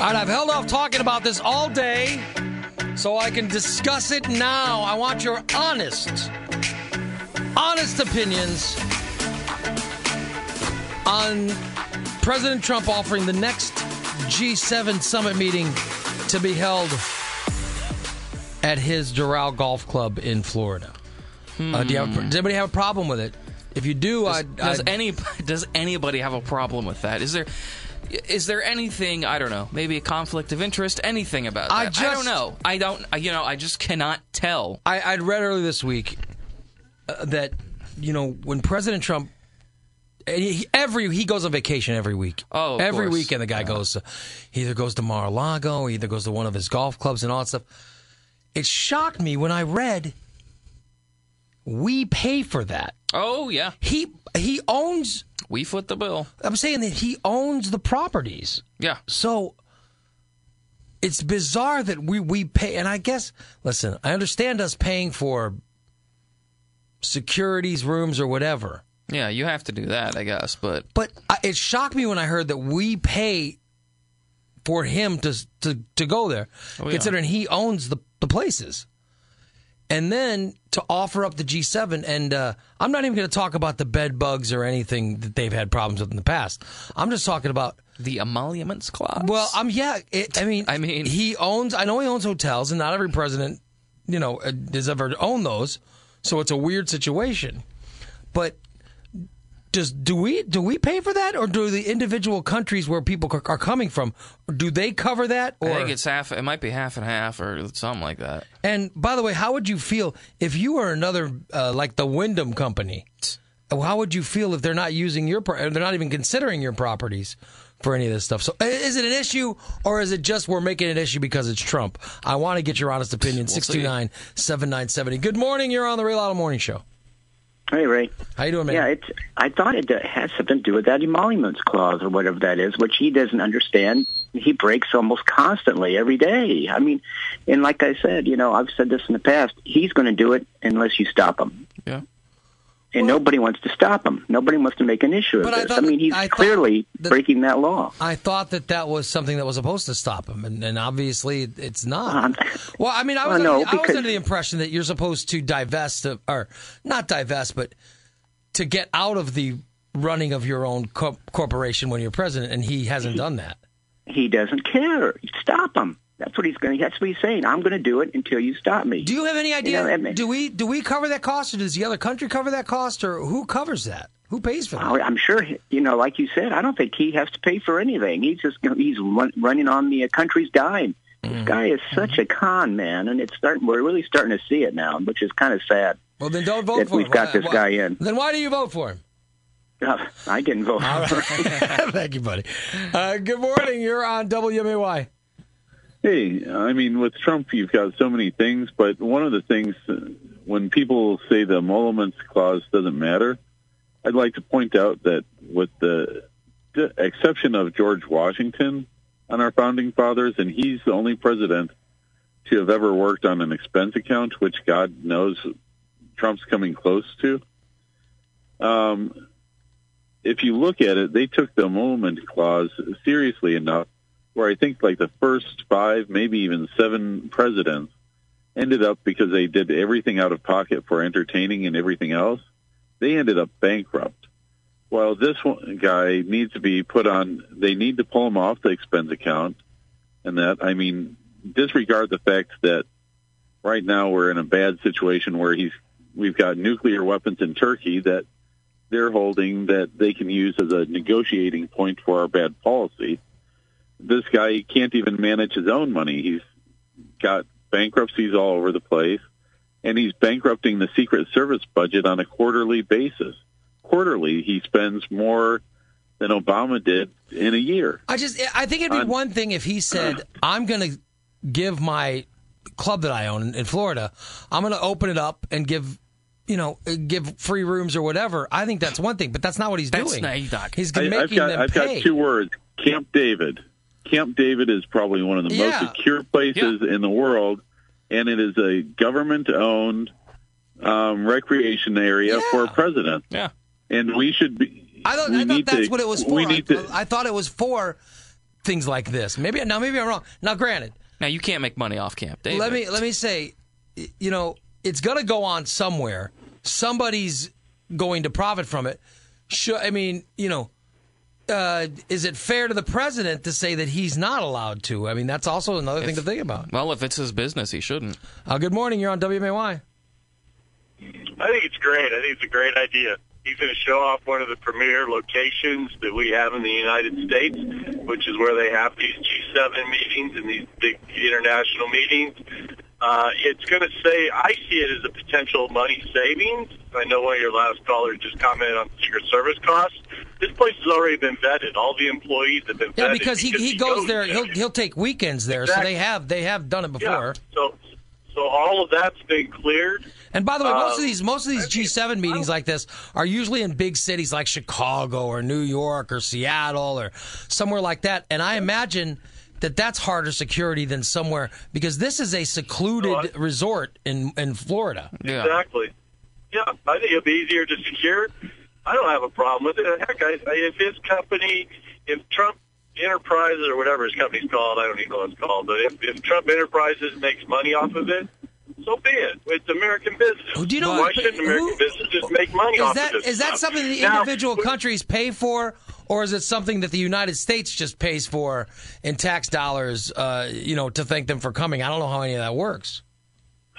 All right, I've held off talking about this all day so I can discuss it now. I want your honest, honest opinions on President Trump offering the next G7 summit meeting to be held at his Doral Golf Club in Florida. Uh, do you have, does anybody have a problem with it? If you do, Does, I, does I any does anybody have a problem with that? Is there is there anything I don't know? Maybe a conflict of interest? Anything about that? I I don't know. I don't. You know, I just cannot tell. I, I'd read earlier this week uh, that you know when President Trump. He, every he goes on vacation every week. Oh, every course. weekend the guy goes. To, he either goes to Mar-a-Lago, he either goes to one of his golf clubs and all that stuff. It shocked me when I read we pay for that. Oh yeah, He he owns. We foot the bill. I'm saying that he owns the properties. Yeah. So it's bizarre that we, we pay, and I guess, listen, I understand us paying for securities, rooms, or whatever, Yeah, you have to do that, I guess. But but I, it shocked me when I heard that we pay for him to to, to go there, Oh, yeah. considering he owns the, the places. And then to offer up the G7, and uh, I'm not even going to talk about the bed bugs or anything that they've had problems with in the past. I'm just talking about the emoluments clause. Well, um, yeah. It, I mean, I mean- he owns. I know he owns hotels, and not every president, you know, uh, has ever owned those. So it's a weird situation. But does do we do we pay for that, or do the individual countries where people are coming from do they cover that? Or I think it's half. It might be half and half or something like that. and by the way, how would you feel if you were another uh, like the Wyndham Company? How would you feel if they're not using your pro- they're not even considering your properties for any of this stuff? So is it an issue or is it just we're making an issue because it's Trump? I want to get your honest opinion. see. 629 7970. Good morning. You're on the Ray Lotto Morning Show. Hey, Ray. How you doing, man? Yeah, it's. I thought it has something to do with that emoluments clause or whatever that is, which he doesn't understand. He breaks almost constantly every day. I mean, and like I said, you know, I've said this in the past. He's going to do it unless you stop him, Yeah. And nobody wants to stop him. Nobody wants to make an issue of But I this. I, thought- mean, he's I clearly that- breaking that law. I thought that that was something that was supposed to stop him, and, and obviously it's not. Um, well, I mean, I was, Well, no, under, I was under the impression that you're supposed to divest, of, or not divest, but to get out of the running of your own co- corporation when you're president, and he hasn't done that. He doesn't care. Stop him. That's what he's going. That's what he's saying. I'm going to do it until you stop me. Do you have any idea? know, I mean- do we do we cover that cost, or does the other country cover that cost, or who covers that? Who pays for that? I'm sure, you know, like you said, I don't think he has to pay for anything. He's just he's run, running on the uh, country's dime. Mm-hmm. This guy is such a con man, and it's starting. We're really starting to see it now, which is kind of sad. Well, then don't vote for we've him. got Why- this why- guy in. Then why do you vote for him? Uh, I didn't vote. All right. Thank you, buddy. Uh, good morning. You're on WMAY. Hey, I mean, with Trump, you've got so many things, but one of the things uh, when people say the emoluments clause doesn't matter, I'd like to point out that with the, exception of George Washington on our founding fathers, and he's the only president to have ever worked on an expense account, which God knows Trump's coming close to. Um, if you look at it, they took the emolument clause seriously enough where I think like the first five, maybe even seven presidents ended up because they did everything out of pocket for entertaining and everything else. They ended up bankrupt. While this one guy needs to be put on, they need to pull him off the expense account, and that I mean, disregard the fact that right now we're in a bad situation where he's we've got nuclear weapons in Turkey that they're holding that they can use as a negotiating point for our bad policy this guy can't even manage his own money. He's got bankruptcies all over the place, and he's bankrupting the Secret Service budget on a quarterly basis. Quarterly, he spends more than Obama did in a year. I just, I think it'd be On- one thing if he said, "I'm going to give my club that I own in, in Florida, I'm going to open it up and give." You know, uh, give free rooms or whatever. I think that's one thing, but that's not what he's That's doing. not- Doc. He's I, making I've got them I've pay. got two words: Camp David. Camp David is probably one of the Yeah. most secure places in the world, and it is a government-owned um, recreation area Yeah. for a president. Yeah. And we should be. I thought, we I thought need that's to, what it was for. We need I, to. I thought it was for things like this. Maybe now, maybe I'm wrong. Now, granted, Now you can't make money off Camp David. let me let me say, you know, it's going to go on somewhere. Somebody's going to profit from it. Should, I mean, you know, uh, is it fair to the president to say that he's not allowed to? I mean, that's also another thing to think about. Well, if it's his business, he shouldn't. Uh, good morning. You're on WMAY. I think it's great. I think it's a great idea. He's going to show off one of the premier locations that we have in the United States, which is where they have these G7 meetings and these big international meetings. Uh, it's going to say, I see it as a potential money savings. I know one of your last callers just commented on Secret Service costs. This place has already been vetted. All the employees have been vetted. Yeah, vetted because he, he goes there. there. He'll he'll take weekends there, so they have they have done it yeah. before. So, so all of that's been cleared. And by the way, most of Um, these most of these G7 meetings like this are usually in big cities like Chicago or New York or Seattle or somewhere like that. And I imagine that that's harder security than somewhere because this is a secluded resort in in Florida. Yeah. Exactly. Yeah, I think it'll be easier to secure. I don't have a problem with it. Heck, I, if his company, if Trump Enterprises or whatever his company's called, I don't even know what it's called, but if, if Trump Enterprises makes money off of it, so be it. It's American business. Oh, Do you know Why shouldn't American who- business just make money off that of this is that something the Now, individual countries pay for, or is it something that the United States just pays for in tax dollars? Uh, you know, to thank them for coming. I don't know how any of that works.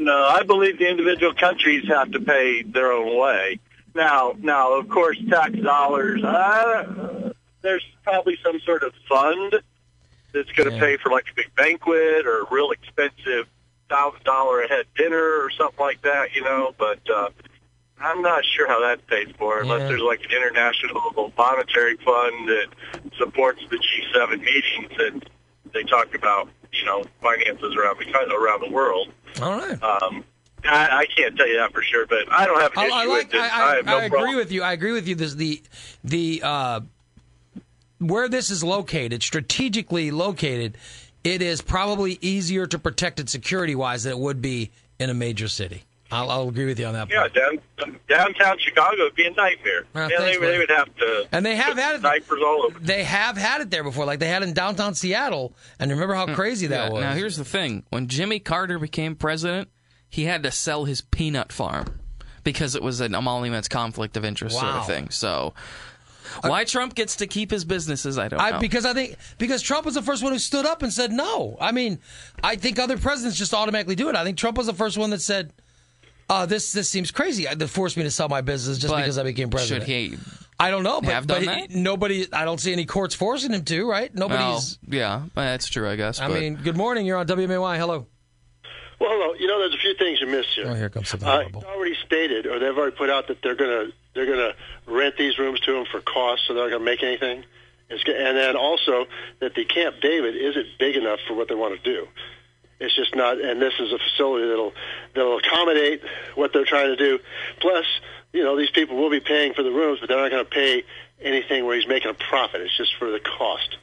No, I believe the individual countries have to pay their own way. Now, now, of course, tax dollars. Uh, there's probably some sort of fund that's going to Yeah. pay for like a big banquet or a real expensive thousand dollar a head dinner or something like that. You know, but uh, I'm not sure how that's paid for unless Yeah. there's like an international monetary fund that supports the G7 meetings and they talk about you know finances around the around the world. All right. Um, I, I can't tell you that for sure, but I don't have an I, issue I like. with this. I, I, have no I agree problem. with you. I agree with you. This the the uh, where this is located, strategically located, it is probably easier to protect it security wise than it would be in a major city. I'll, I'll agree with you on that. Yeah, point. down, downtown Chicago would be a nightmare. Well, yeah, thanks, they, they would have to. And they have had it- snipers all over. They have had it there before, like they had in downtown Seattle. And remember how crazy that Yeah, was. Now here's the thing: when Jimmy Carter became president, he had to sell his peanut farm because it was an emoluments conflict of interest sort of thing. So, why Trump gets to keep his businesses, I don't know. I, because I think because Trump was the first one who stood up and said no. I mean, I think other presidents just automatically do it. I think Trump was the first one that said, uh, "This this seems crazy. That forced me to sell my business just But because I became president." Should he? I don't know, but, have but that? nobody. I don't see any courts forcing him to. Right? Well, Nobody's. yeah, that's true, I guess. I but- mean, good morning. You're on WMAY. Hello. Well. You know, there's a few things you missed here. Oh, here comes something Uh, horrible. it's already stated, or they've already put out that they're going to they're going to rent these rooms to them for cost, so they're not going to make anything. It's, and then also that the Camp David isn't big enough for what they want to do. It's just not, and this is a facility that'll that'll accommodate what they're trying to do. Plus, you know, these people will be paying for the rooms, but they're not going to pay anything where he's making a profit. It's just for the cost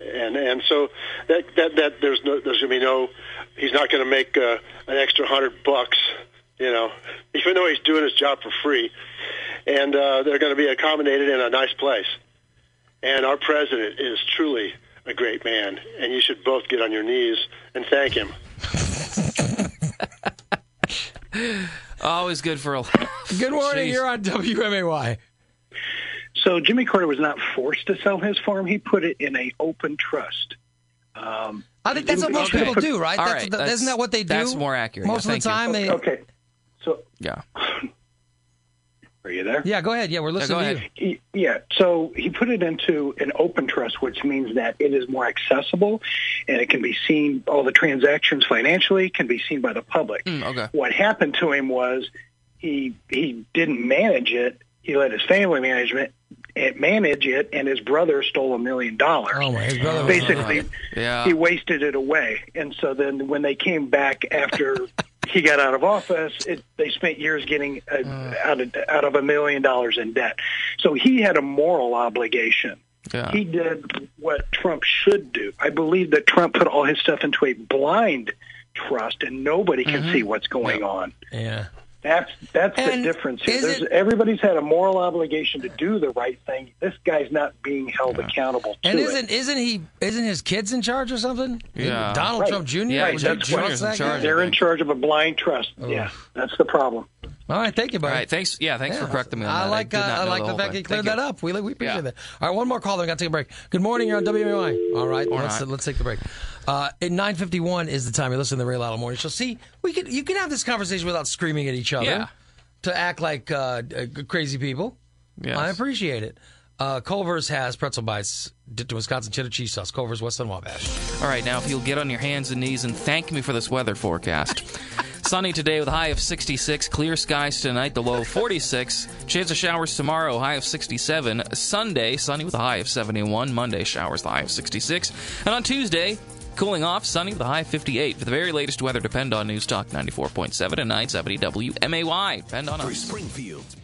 and and so that that that there's no there's gonna be no he's not gonna make uh, an extra hundred bucks you know even though he's doing his job for free and uh, they're going to be accommodated in a nice place and our president is truly a great man and you should both get on your knees and thank him always good for a laugh. Good morning. Jeez. You're on WMAY. So Jimmy Carter was not forced to sell his farm. He put it in a open trust. Um, I think that's what most Okay. people do, right? All That's, right, that's- isn't that what they do? that's more accurate. Most Yeah, of the thank time, they. okay, so Yeah. are you there? Yeah, go ahead. Yeah, we're Yeah, listening go to ahead. you. He- Yeah, so he put it into an open trust, which means that it is more accessible and it can be seen, all the transactions financially can be seen by the public. Mm, okay. What happened to him was he he didn't manage it. He let his family management eh, manage it, and his brother stole a million dollars. Oh my! His brother Basically, Yeah. he wasted it away. And so then when they came back after he got out of office, it, they spent years getting uh, out of out of a million dollars in debt. So he had a moral obligation. Yeah. He did what Trump should do. I believe that Trump put all his stuff into a blind trust, and nobody can see what's going on. Yeah. That's that's And the difference here. There's, it- everybody's had a moral obligation to do the right thing. This guy's not being held accountable to And isn't isn't he isn't his kids in charge or something? Yeah. Donald Right. Trump Jr. Yeah, Right, Jake Jake Jr.'s in charge. They're in charge of a blind trust. Oh. Yeah, that's the problem. All right, thank you, buddy. All right, thanks. Yeah, thanks for correcting me on I that. like did uh, I like the the fact thing. you cleared Thank that you. up. We we appreciate Yeah. that. All right, one more caller. We got to take a break. Good morning. You're on WMAY. All right, Or let's not. let's take the break. Uh, at 9:51 is the time you listen to the Ray Lotto Morning Show. See, we can you can have this conversation without screaming at each other. Yeah. To act like uh, uh, crazy people. Yes. I appreciate it. Uh, Culver's has pretzel bites dipped in Wisconsin cheddar cheese sauce. Culver's West End Wabash. All right, now if you'll get on your hands and knees and thank me for this weather forecast. Sunny today with a high of 66. Clear skies tonight, the low 46. Chance of showers tomorrow, high of 67. Sunday, sunny with a high of 71. Monday, showers, the high of 66. And on Tuesday, cooling off, sunny with a high of 58. For the very latest weather, depend on News Talk 94.7 and 970 WMAY. Depend on For us. Springfield's